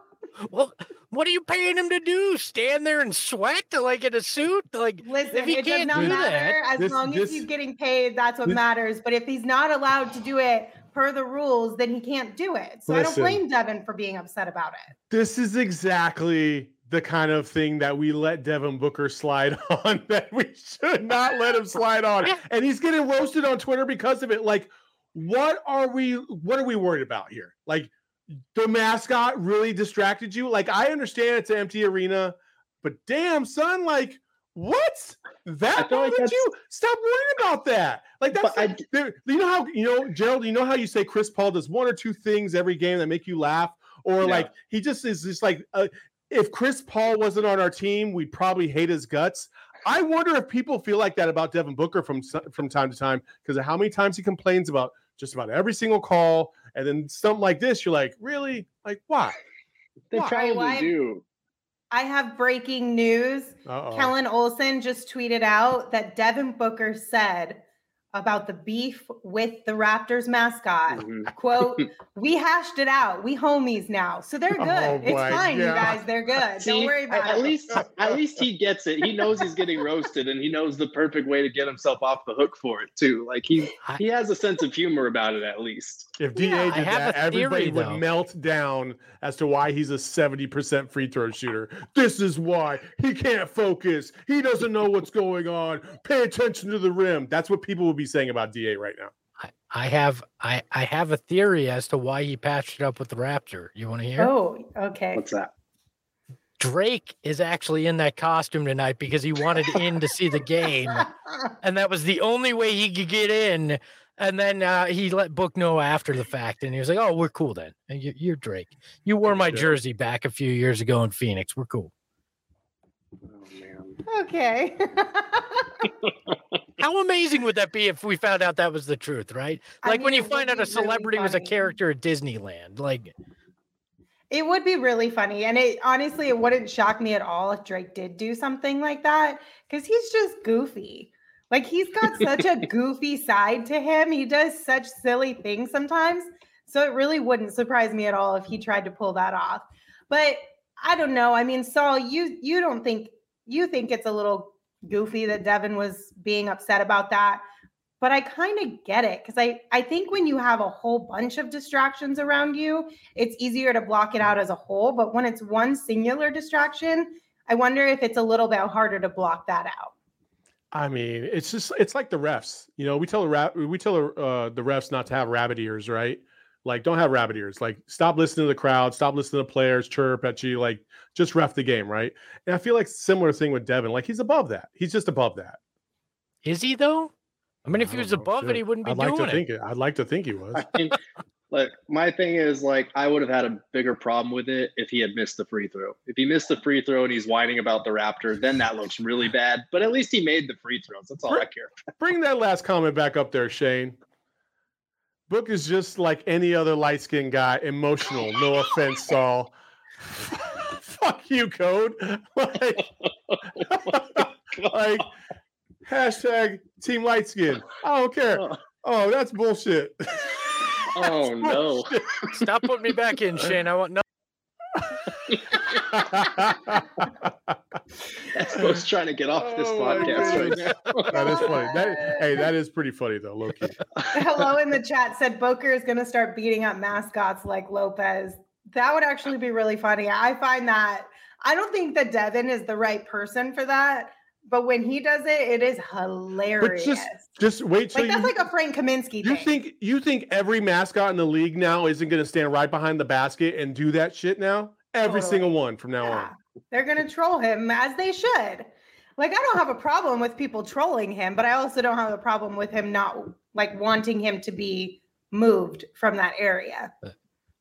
Well, what are you paying him to do? Stand there and sweat to like in a suit? Like, listen, if he it can't does not matter that, as this, long this, as he's getting paid. That's what this, matters. But if he's not allowed to do it per the rules, then he can't do it. So Listen, I don't blame Devin for being upset about it. This is exactly the kind of thing that we let Devin Booker slide on that we should not let him slide on. And he's getting roasted on Twitter because of it. Like, what are we what are we worried about here? Like the mascot really distracted you? Like, I understand it's an empty arena, but damn, son, like what? That bothered like you? Stop worrying about that. Like that's like, I, you know how you know Gerald. You know how you say Chris Paul does one or two things every game that make you laugh, or yeah. like he just is just like uh, if Chris Paul wasn't on our team, we'd probably hate his guts. I wonder if people feel like that about Devin Booker from from time to time because of how many times he complains about just about every single call, and then something like this, you're like, really, like why? They why? probably do. I have breaking news. Uh-oh. Kellan Olson just tweeted out that Devin Booker said about the beef with the Raptors mascot. Mm-hmm. Quote, we hashed it out. We homies now. So they're good. Oh it's fine, God. you guys. They're good. See, Don't worry about at it. Least at least he gets it. He knows he's getting roasted and he knows the perfect way to get himself off the hook for it too. Like he he has a sense of humor about it at least. If DA yeah, did that, everybody would melt down as to why he's a 70% free throw shooter. This is why he can't focus. He doesn't know what's going on. Pay attention to the rim. That's what people would be saying about Da right now. I, I have I I have a theory as to why he patched it up with the Raptor. You want to hear? Oh, okay. What's that? Drake is actually in that costume tonight because he wanted in to see the game, and that was the only way he could get in. And then uh, he let Book know after the fact, and he was like, "Oh, we're cool then. You're Drake. You wore my jersey back a few years ago in Phoenix. We're cool." Oh, okay. How amazing would that be if we found out that was the truth, right? Like I mean, when you find out a celebrity really was a character at Disneyland, like it would be really funny. And it honestly, it wouldn't shock me at all if Drake did do something like that because he's just goofy. Like he's got such a goofy side to him. He does such silly things sometimes. So it really wouldn't surprise me at all if he tried to pull that off. But I don't know. I mean, Saul, you you don't think you think it's a little goofy that Devin was being upset about that. But I kind of get it because I, I think when you have a whole bunch of distractions around you, it's easier to block it out as a whole. But when it's one singular distraction, I wonder if it's a little bit harder to block that out. I mean, it's just it's like the refs. You know, we tell the rap we tell uh, the refs not to have rabbit ears, right? Like, don't have rabbit ears. Like, stop listening to the crowd. Stop listening to players chirp at you. Like, just ref the game, right? And I feel like similar thing with Devin. Like, he's above that. He's just above that. Is he though? I mean, if he was above it, he wouldn't be I'd like doing to it. Think it. I'd like to think he was. I mean, like my thing is like I would have had a bigger problem with it if he had missed the free throw. If he missed the free throw and he's whining about the Raptor, then that looks really bad. But at least he made the free throws. That's all bring, I care. bring that last comment back up there, Shane. Book is just like any other light skinned guy, emotional. No offense, Saul. Fuck you, code. Like, like hashtag team light skin. I don't care. Oh, oh that's bullshit. Oh no. Stop putting me back in, Shane. I want no That's Espo's trying to get off this oh, podcast right now. that is funny. That, hey, that is pretty funny though, Loki. Hello in the chat said Booker is going to start beating up mascots like Lopez. That would actually be really funny. I find that I don't think that Devin is the right person for that. But when he does it, it is hilarious. But just, just wait till like you, that's like a Frank Kaminsky. You thing. think you think every mascot in the league now isn't going to stand right behind the basket and do that shit now? Every totally. single one from now yeah. on. They're going to troll him as they should. Like I don't have a problem with people trolling him, but I also don't have a problem with him not like wanting him to be moved from that area. Uh,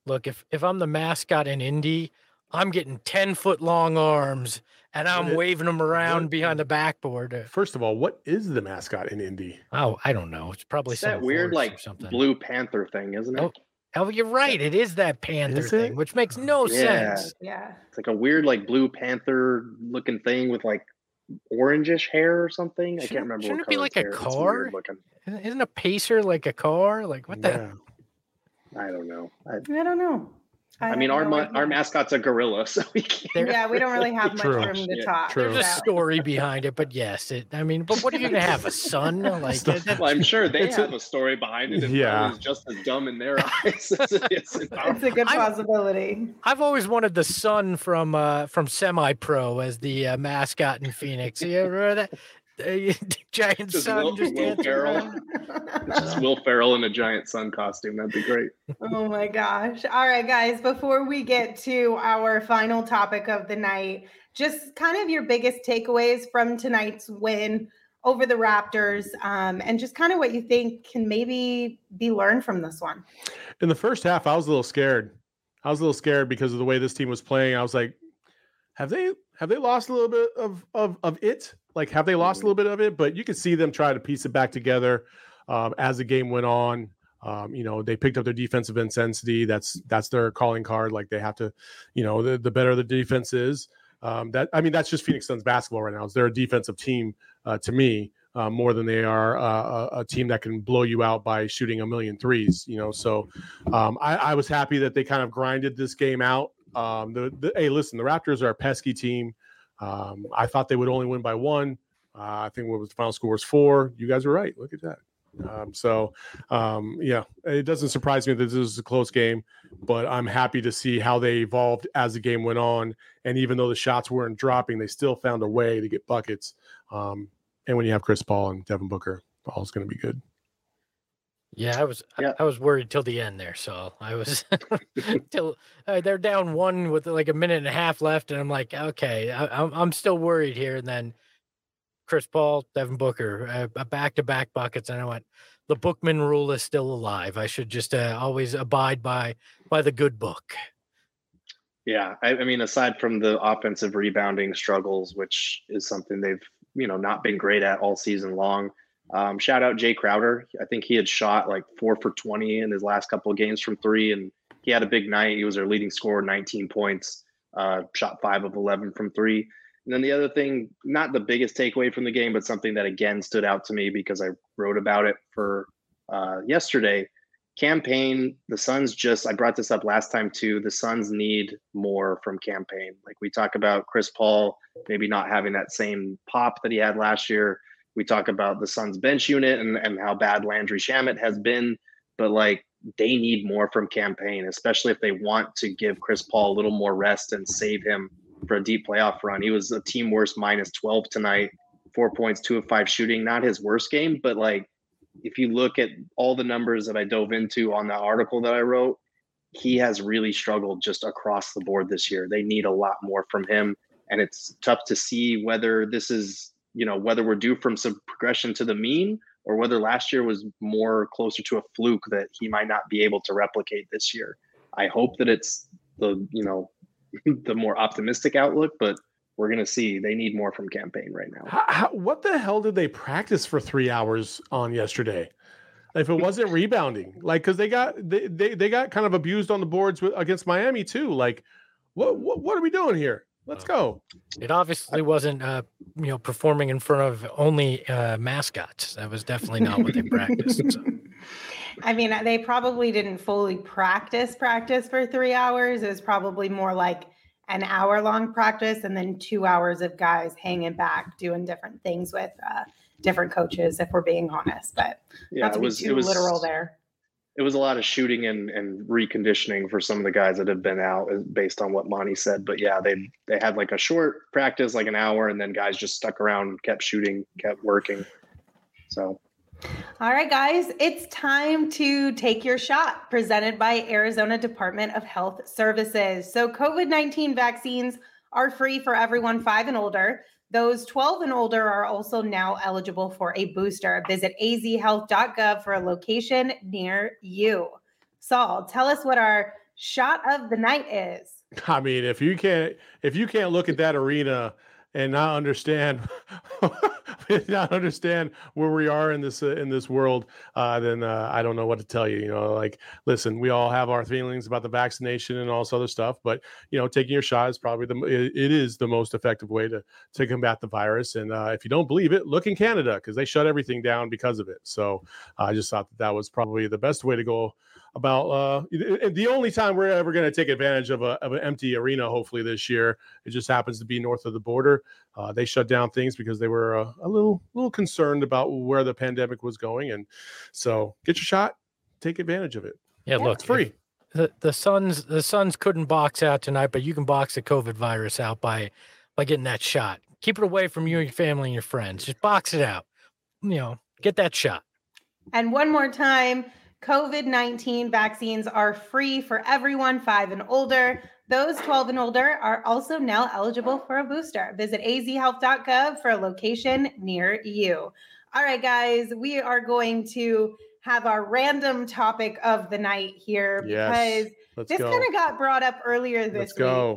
look, if if I'm the mascot in Indy, I'm getting 10 foot long arms and I'm waving them around what, behind the backboard. First of all, what is the mascot in Indy? Oh, I don't know. It's probably it's that weird like something. blue panther thing, isn't it? Oh, Oh, you're right. It is that panther is thing, which makes oh. no yeah. sense. Yeah. It's like a weird, like blue panther looking thing with like orangish hair or something. Shouldn't, I can't remember. Shouldn't it be like a car? Isn't a pacer like a car? Like what the? I don't know. I, I don't know. I, I mean, our no our mascot's a gorilla, so we can't. Yeah, we don't really have much room to yeah, talk. True. There's a story behind it, but yes, it. I mean, but what are you gonna have a son? Like, well, I'm sure they have a, a, story behind it. yeah, it's just as dumb in their eyes. it's, it's, it's, a good possibility. I've, I've, always wanted the son from uh, from Semi Pro as the uh, mascot in Phoenix. You remember that? giant just sun Will, just Will Ferrell. just Will Ferrell in a giant sun costume. That'd be great. Oh my gosh. All right, guys, before we get to our final topic of the night, just kind of your biggest takeaways from tonight's win over the Raptors um, and just kind of what you think can maybe be learned from this one. In the first half, I was a little scared. I was a little scared because of the way this team was playing. I was like, have they have they lost a little bit of of of it? Like, have they lost a little bit of it? But you could see them try to piece it back together um, as the game went on. Um, you know, they picked up their defensive intensity. That's that's their calling card. Like they have to, you know, the, the better the defense is. Um, that I mean, that's just Phoenix Suns basketball right now. Is they're a defensive team uh, to me uh, more than they are uh, a, a, team that can blow you out by shooting a million threes. You know, so um, I, I, was happy that they kind of grinded this game out. Um, the, the, hey, listen, the Raptors are a pesky team. Um, I thought they would only win by one. Uh, I think what was the final score was four. You guys were right. Look at that. Um, so, um, yeah, it doesn't surprise me that this is a close game, but I'm happy to see how they evolved as the game went on. And even though the shots weren't dropping, they still found a way to get buckets. Um, and when you have Chris Paul and Devin Booker, all's going to be good. Yeah, I was yeah. I, I, was worried till the end there. So I was till uh, they're down one with like a minute and a half left, and I'm like, okay, I, am I'm, I'm still worried here. And then Chris Paul, Devin Booker, uh, back to back buckets, and I went, the Bookman rule is still alive. I should just uh, always abide by by the good book. Yeah, I, I mean, aside from the offensive rebounding struggles, which is something they've you know not been great at all season long um, shout out Jae Crowder. I think he had shot like four for 20 in his last couple of games from three, and he had a big night. He was their leading scorer, 19 points, uh, shot five of 11 from three. And then the other thing, not the biggest takeaway from the game, but something that again stood out to me because I wrote about it for uh, yesterday. Cam Payne, the Suns just, I brought this up last time too. The Suns need more from Cam Payne. Like we talk about Chris Paul maybe not having that same pop that he had last year we talk about the Suns bench unit and, and how bad Landry Shamet has been, but like they need more from Cam Payne, especially if they want to give Chris Paul a little more rest and save him for a deep playoff run. He was a team worst minus 12 tonight, four points, two of five shooting, not his worst game, but like if you look at all the numbers that I dove into on the article that I wrote, he has really struggled just across the board this year. They need a lot more from him. And it's tough to see whether this is you know whether we're due from some progression to the mean or whether last year was more closer to a fluke that he might not be able to replicate this year. I hope that it's the you know the more optimistic outlook, but we're going to see they need more from Cam Payne right now. How, how, what the hell did they practice for three hours on yesterday? If it wasn't rebounding, like because they got they, they they got kind of abused on the boards with, against Miami too. Like, what, what what are we doing here? Let's go. It obviously wasn't, uh, you know, performing in front of only uh, mascots. That was definitely not what they practiced. So. I mean, they probably didn't fully practice practice for three hours. It was probably more like an hour long practice and then two hours of guys hanging back doing different things with uh, different coaches, if we're being honest. But yeah, not to it was, be too it was, literal there it was a lot of shooting and, and reconditioning for some of the guys that have been out uh, based on what Monty said. But yeah, they they had like a short practice, like an hour, and then guys just stuck around, kept shooting, kept working. So all right, guys, it's time to take your shot presented by Arizona Department of Health Services. So, COVID 19 vaccines are free for everyone five and older. Those 12 and older are also now eligible for a booster. Visit azhealth.gov for a location near you. Saul, tell us what our shot of the night is. I mean, if you can't if you can't look at that arena and not understand not understand where we are in this uh, in this world uh, then uh, i don't know what to tell you you know like listen we all have our feelings about the vaccination and all this other stuff but you know taking your shot is probably the it, it is the most effective way to to combat the virus and uh, if you don't believe it look in canada because they shut everything down because of it. So i just thought that that was probably the best way to go about uh, the only time we're ever going to take advantage of, a, of an empty arena. Hopefully this year, it just happens to be north of the border. Uh, they shut down things because they were uh, a little little concerned about where the pandemic was going, and so get your shot, take advantage of it. Yeah, look, it's free. The the Suns the Suns couldn't box out tonight, but you can box the COVID virus out by by getting that shot. Keep it away from you and your family and your friends. Just box it out. You know, get that shot. And one more time, COVID 19 vaccines are free for everyone five and older. Those 12 and older are also now eligible for a booster. Visit azhealth.gov for a location near you. All right, guys, we are going to have our random topic of the night here yes, because this kind of got brought up earlier this let's go.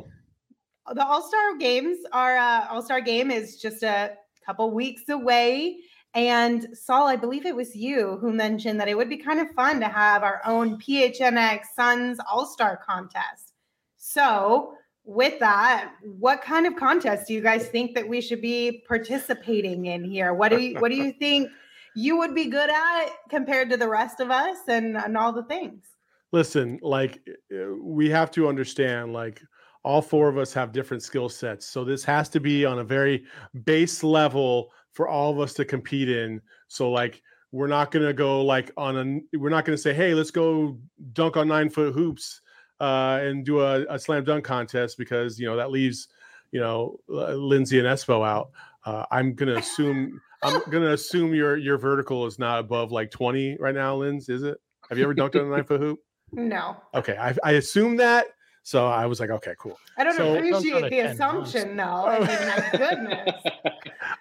week. The All Star games, are uh, All Star game is just a couple weeks away. And Saul, I believe it was you who mentioned that it would be kind of fun to have our own PHNX Suns All Star contest. So, with that, what kind of contest do you guys think that we should be participating in here? What do you What do you think you would be good at compared to the rest of us, and and all the things? Listen, like uh, we have to understand, like all four of us have different skill sets, so this has to be on a very base level for all of us to compete in. So like we're not gonna go like on a we're not gonna say, hey, let's go dunk on nine foot hoops uh, and do a, a, slam dunk contest because you know that leaves you know Lindsay and Espo out. Uh, I'm gonna assume I'm gonna assume your your vertical is not above like 20 right now, Linz. Is it? Have you ever dunked on a nine foot hoop? No. Okay, I, I assume that. So I was like, okay, cool. I don't so, appreciate the assumption, though. I mean, my goodness.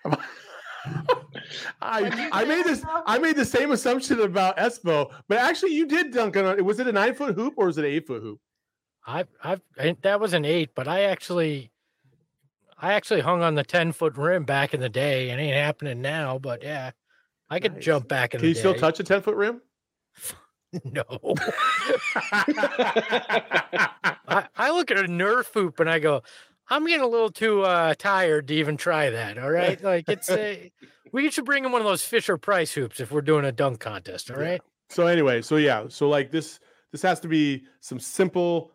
I I made this I made the same assumption about Espo, but actually you did dunk on it. Was it a nine foot hoop or was it an eight foot hoop? I've I've that was an eight, but I actually I actually hung on the ten foot rim back in the day. It ain't happening now, but yeah, I could nice. jump back in. Can you day. still touch a ten foot rim? no. I, I look at a Nerf hoop and I go, I'm getting a little too uh, tired to even try that. All right, like it's a, we should bring in one of those Fisher Price hoops if we're doing a dunk contest. All right. Yeah. So anyway, so yeah, so like this, this has to be some simple,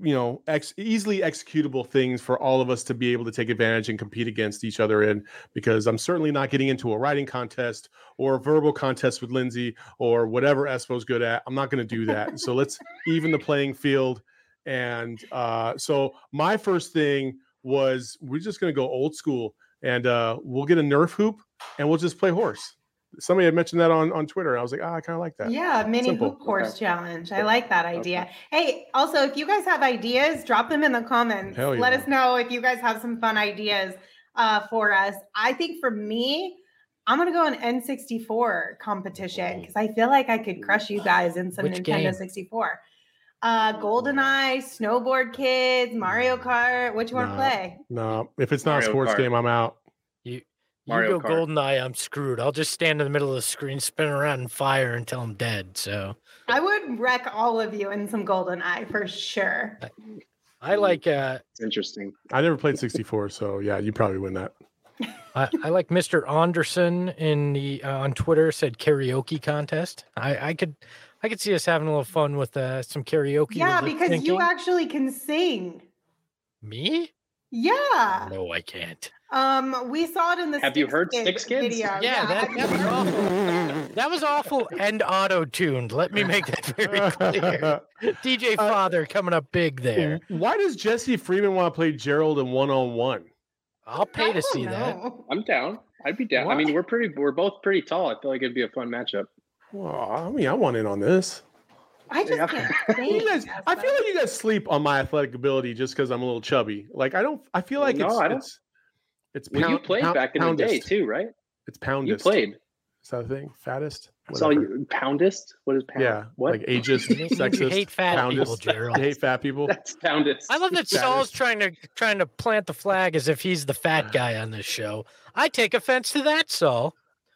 you know, ex- easily executable things for all of us to be able to take advantage and compete against each other in. Because I'm certainly not getting into a writing contest or a verbal contest with Lindsay or whatever Espo's good at. I'm not going to do that. so let's even the playing field and uh, so my first thing was we're just going to go old school and uh, we'll get a Nerf hoop and we'll just play horse. Somebody had mentioned that on, on Twitter. I was like, oh, I kind of like that. Yeah, mini Simple. hoop horse okay. challenge. I like that idea. Okay. Hey, also, if you guys have ideas, drop them in the comments. Yeah. Let us know if you guys have some fun ideas uh, for us. I think for me, I'm gonna go an N64 competition because I feel like I could crush you guys in some Which Nintendo game? 64 uh goldeneye snowboard kids mario kart what you want to play no if it's not mario a sports kart. game i'm out you mario you go kart. goldeneye i'm screwed i'll just stand in the middle of the screen spin around and fire until i'm dead so i would wreck all of you in some goldeneye for sure i, I like uh it's interesting i never played 64 so yeah you probably win that I, I, like Mr. Anderson in the uh, on Twitter said karaoke contest. I, I could I could see us having a little fun with uh, some karaoke. Yeah, because thinking. you actually can sing. Me? Yeah. No, I can't. Um, we saw it in the. Have you heard Six Kids? Video. Yeah, yeah. That, that, was awful. that was awful and auto tuned. Let me make that very clear. DJ uh, Father coming up big there. Why does Jesse Freeman want to play Gerald in one on one? I'll pay to see know. that. I'm down. I'd be down. What? I mean, we're pretty. We're both pretty tall. I feel like it'd be a fun matchup. Well, I mean, I want in on this. I just can't you guys, I feel like you guys sleep on my athletic ability just because I'm a little chubby. Like I don't. I feel like no, it's, I don't. it's it's pound, well, you played pound, back in poundest. the day too, right? It's poundest. You played. Is that a thing? Fattest. Whatever. So you poundest. What is pound? Yeah, what? like ageist, sexist. You hate fat poundest. people, Gerald. You hate fat people. That's poundest. I love that Saul's trying to trying to plant the flag as if he's the fat guy on this show. I take offense to that, Saul.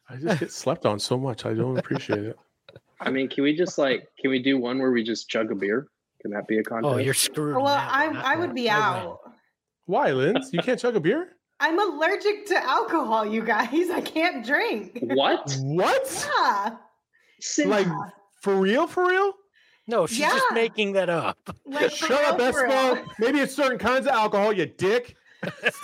I just get slept on so much. I don't appreciate it. I mean, can we just like can we do one where we just chug a beer? Can that be a contest? Oh, you're screwed. Well, I I would be out. Why, Linz? You can't chug a beer? I'm allergic to alcohol, you guys. I can't drink. What? What? Yeah. Like for real? For real? No, she's just making that up. Like, Shut up, real, for. Espo. Maybe it's certain kinds of alcohol, you dick.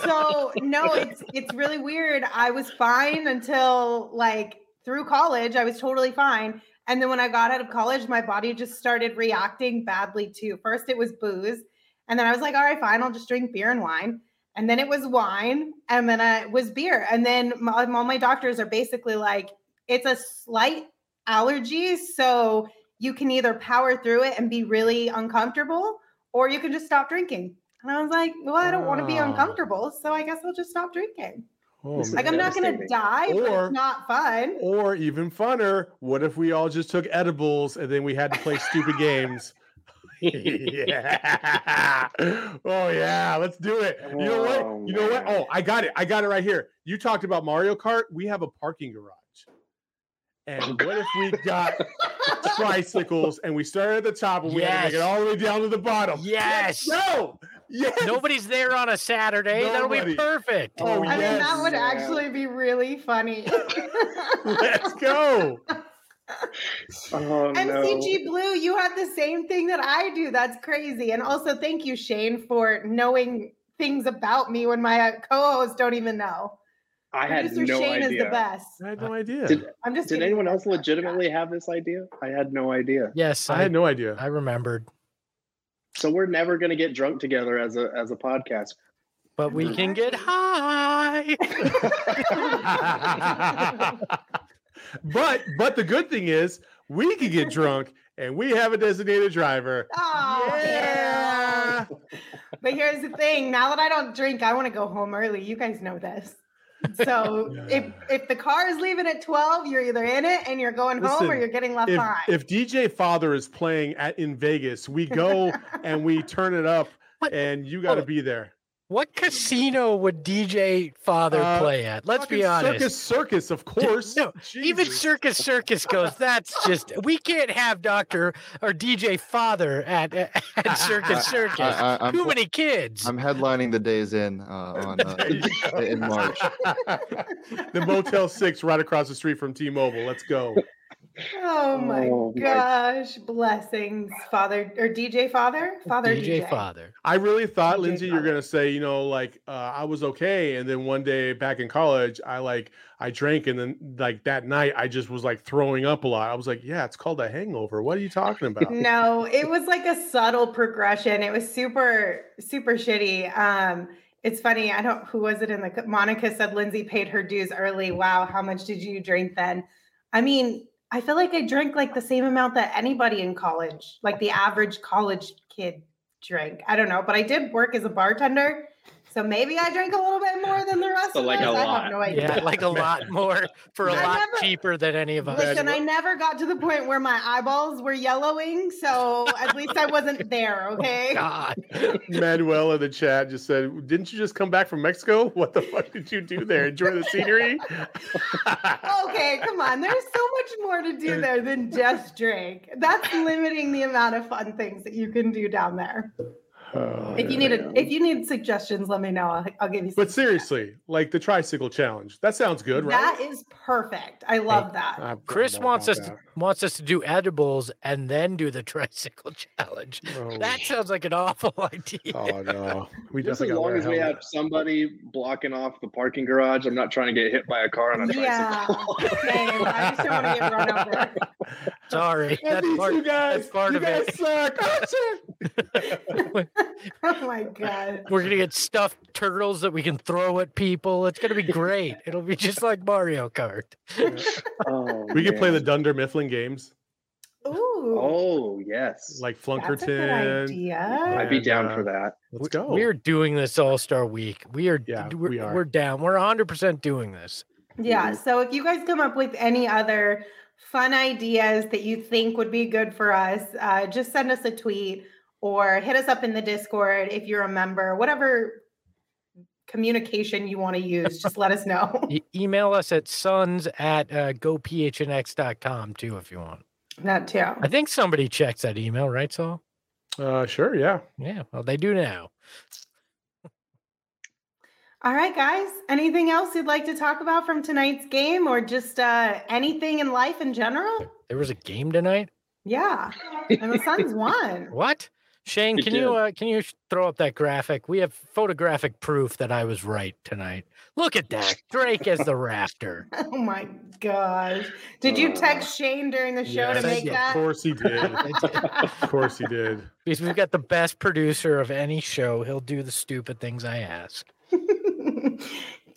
So no it's it's really weird. I was fine until like through college i was totally fine. And then when i got out of college my body just started reacting badly too. First it was booze and then i was like all right fine i'll just drink beer and wine. And then it was wine and then it was beer. And then my, um, all my doctors are basically like it's a slight allergy so you can either power through it and be really uncomfortable or you can just stop drinking and I was like, well, I don't want to be Wow. uncomfortable, so I guess I'll just stop drinking. Oh, Like I'm not gonna Devastating. die, but Or- it's not fun. Or even funner, what if we all just took edibles and then we had to play stupid games? yeah. Oh yeah, let's do it. You know what? Oh, You know what? Oh, I got it. I got it right here. You talked about Mario Kart. We have a parking garage. And Oh, what if we got tricycles and we started at the top and we had to make it all the way down to the bottom? Yes. No. Yes. Nobody's there on a Saturday. That'll be perfect. Oh, I mean, that would Yeah. actually be really funny. Let's go. Oh no. MCG Blue, you had the same thing that I do. That's crazy. And also, thank you, Shane, for knowing things about me when my co-hosts don't even know. I had Producer no Shane idea. is the best. I had no uh, idea. Did, I'm just did kidding. anyone else legitimately have this idea? I had no idea. Yes, I I, had no idea. I remembered. So we're never going to get drunk together as a as a podcast. But we mm-hmm. can get high. but but the good thing is we can get drunk and we have a designated driver. Oh, Yeah. But here's the thing: now that I don't drink, I want to go home early. You guys know this. So if if the car is leaving at twelve, you're either in it and you're going home, or you're getting left If, behind. if DJ Father is playing at in Vegas, we go and we turn it up What? and you got to Oh. be there. What casino would DJ Father Uh, play at? Let's be honest. Circus Circus, of course. No, Even Circus Circus goes. That's just we can't have Doctor or DJ Father at at Circus Circus. I, I, I'm, Too many kids. I'm headlining the days in uh, on uh, There you go. in March. the Motel Six right across the street from T-Mobile. Let's go. Oh my Oh my- gosh, blessings, Father or DJ Father, Father DJ, DJ, Father. I really thought, DJ Lindsay, you're gonna say, you know, like uh, I was okay, and then one day back in college, I like I drank, and then like that night, I just was like throwing up a lot. I was like, yeah, it's called a hangover. What are you talking about? No, it was like a subtle progression. It was super, super shitty. Um, it's funny. I don't. Who was it in the? Monica said Lindsay paid her dues early. Wow, how much did you drink then? I mean, I feel like I drank like the same amount that anybody in college, like the average college kid, drank. I don't know, but I did work as a bartender, so maybe I drink a little bit more than the rest So, of like, us. a I lot. have no idea. Yeah, like a lot more for a I lot never- cheaper than any of us. Listen, I never got to the point where my eyeballs were yellowing, so at least I wasn't there. Oh, okay. God. Manuel in the chat just said, "Didn't you just come back from Mexico? What the fuck did you do there? Enjoy the scenery." okay, come on. There's so much more to do there than just drink. That's limiting the amount of fun things that you can do down there. Oh, If you need a, if you need suggestions, let me know. I'll, I'll give you. Some but seriously, like the tricycle challenge, that sounds good, right? that is perfect. I love that. I Chris wants us to, wants us to do edibles and then do the tricycle challenge. that. Oh, That sounds like an awful idea. oh no, we Just as long as we have somebody blocking off the parking garage, I'm not trying to get hit by a car on a Yeah, tricycle. same. I just don't want to get run over. Sorry, that's part, you guys, that's part you of guys it. suck. Oh. My god. We're gonna get stuffed turtles that we can throw at people. It's gonna be great. It'll be just like Mario Kart. Oh, we could play the. Dunder Mifflin games Ooh. Oh yes, like that's a Flonkerton. idea. I'd be down uh, for that. Let's go. We're doing this All Star Week. We are. Yeah, we're, we are. We're down. We're 100 percent doing this. Yeah. So if you guys come up with any other fun ideas that you think would be good for us, uh, just send us a tweet or hit us up in the Discord if you're a member, whatever communication you want to use, just let us know. E- email us at suns at uh, gophnx.com too if you want. that too. I think somebody checks that email, right, Saul? uh, sure, yeah. Yeah. Well, they do now. All right, guys. Anything else you'd like to talk about from tonight's game or just uh, anything in life in general? There was a game tonight. Yeah, and the Suns won. What? Shane, We can you uh, can you throw up that graphic? We have photographic proof that I was right tonight. Look at that, Drake as the raptor. Oh my gosh! Did you text Shane during the show Yes, to make that? Of course he did. Of course he did. Because we've got the best producer of any show. He'll do the stupid things I ask.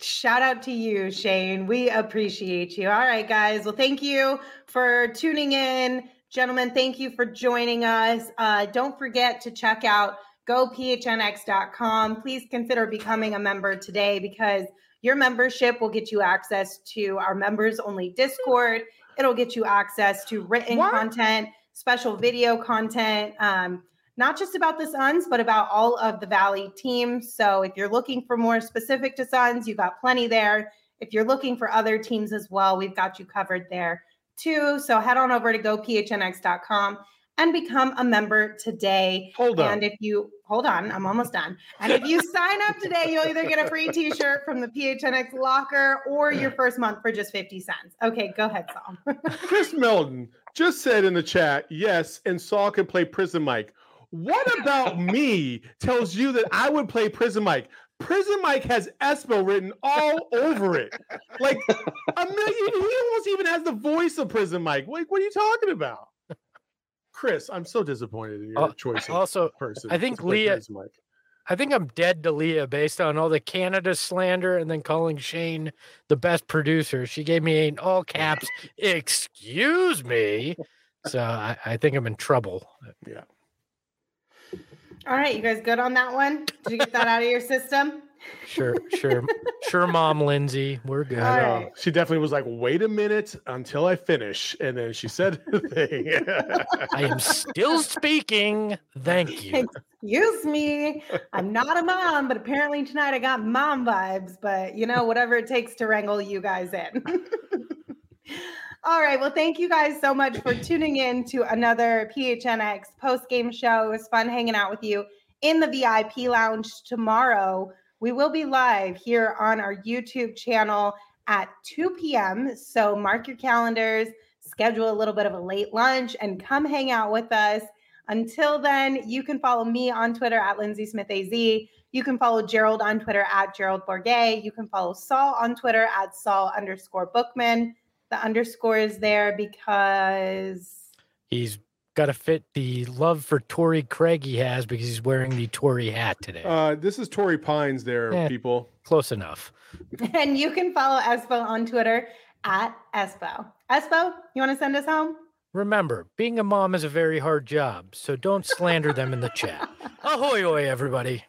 Shout out to you, Shane. We appreciate you. All right, guys. Well, thank you for tuning in. Gentlemen, thank you for joining us. Uh, don't forget to check out gophnx.com. Please consider becoming a member today because your membership will get you access to our members only Discord. It'll get you access to written What? content, special video content. Um, not just about the Suns, but about all of the Valley teams. So if you're looking for more specific to Suns, you've got plenty there. If you're looking for other teams as well, we've got you covered there too. So head on over to gophnx.com and become a member today. Hold on. And if you hold on, I'm almost done. And if you sign up today, you'll either get a free t-shirt from the PHNX locker or your first month for just 50 cents. Okay, go ahead, Saul. Chris Melton just said in the chat, yes, and Saul can play Prison Mike. What about me tells you that I would play Prison Mike? Prison Mike has Espo written all over it. Like a million, he almost even has the voice of Prison Mike. Like, what are you talking about? Chris, I'm so disappointed in your Al- choice of Also, person. I think Leah- Mike. I think I'm dead to Leah based on all the Canada slander and then calling Shane the best producer. She gave me in all caps, excuse me. So I, I think I'm in trouble. All right, you guys good on that one? Did you get that out of your system? Sure, sure, sure, Mom Lindsay. We're good. All I right. She definitely was like, wait a minute until I finish. And then she said the thing. I am still speaking. Thank you. Excuse me. I'm not a mom, but apparently tonight I got mom vibes. But you know, whatever it takes to wrangle you guys in. All right. Well, thank you guys so much for tuning in to another PHNX post game show. It was fun hanging out with you in the VIP lounge tomorrow. We will be live here on our YouTube channel at 2 p.m. So mark your calendars, schedule a little bit of a late lunch, and come hang out with us. Until then, you can follow me on Twitter at Lindsay Smith AZ. You can follow Gerald on Twitter at Gerald Bourguet. You can follow Saul on Twitter at Saul underscore Bookman. The underscore is there because He's got to fit the love for Torrey Craig he has because he's wearing the Tory hat today. uh, this is Torrey Pines there, Yeah. people. Close enough. and you can follow Espo on Twitter at Espo. Espo, you want to send us home? Remember, being a mom is a very hard job, so don't slander them in the chat. Ahoy, hoy, everybody.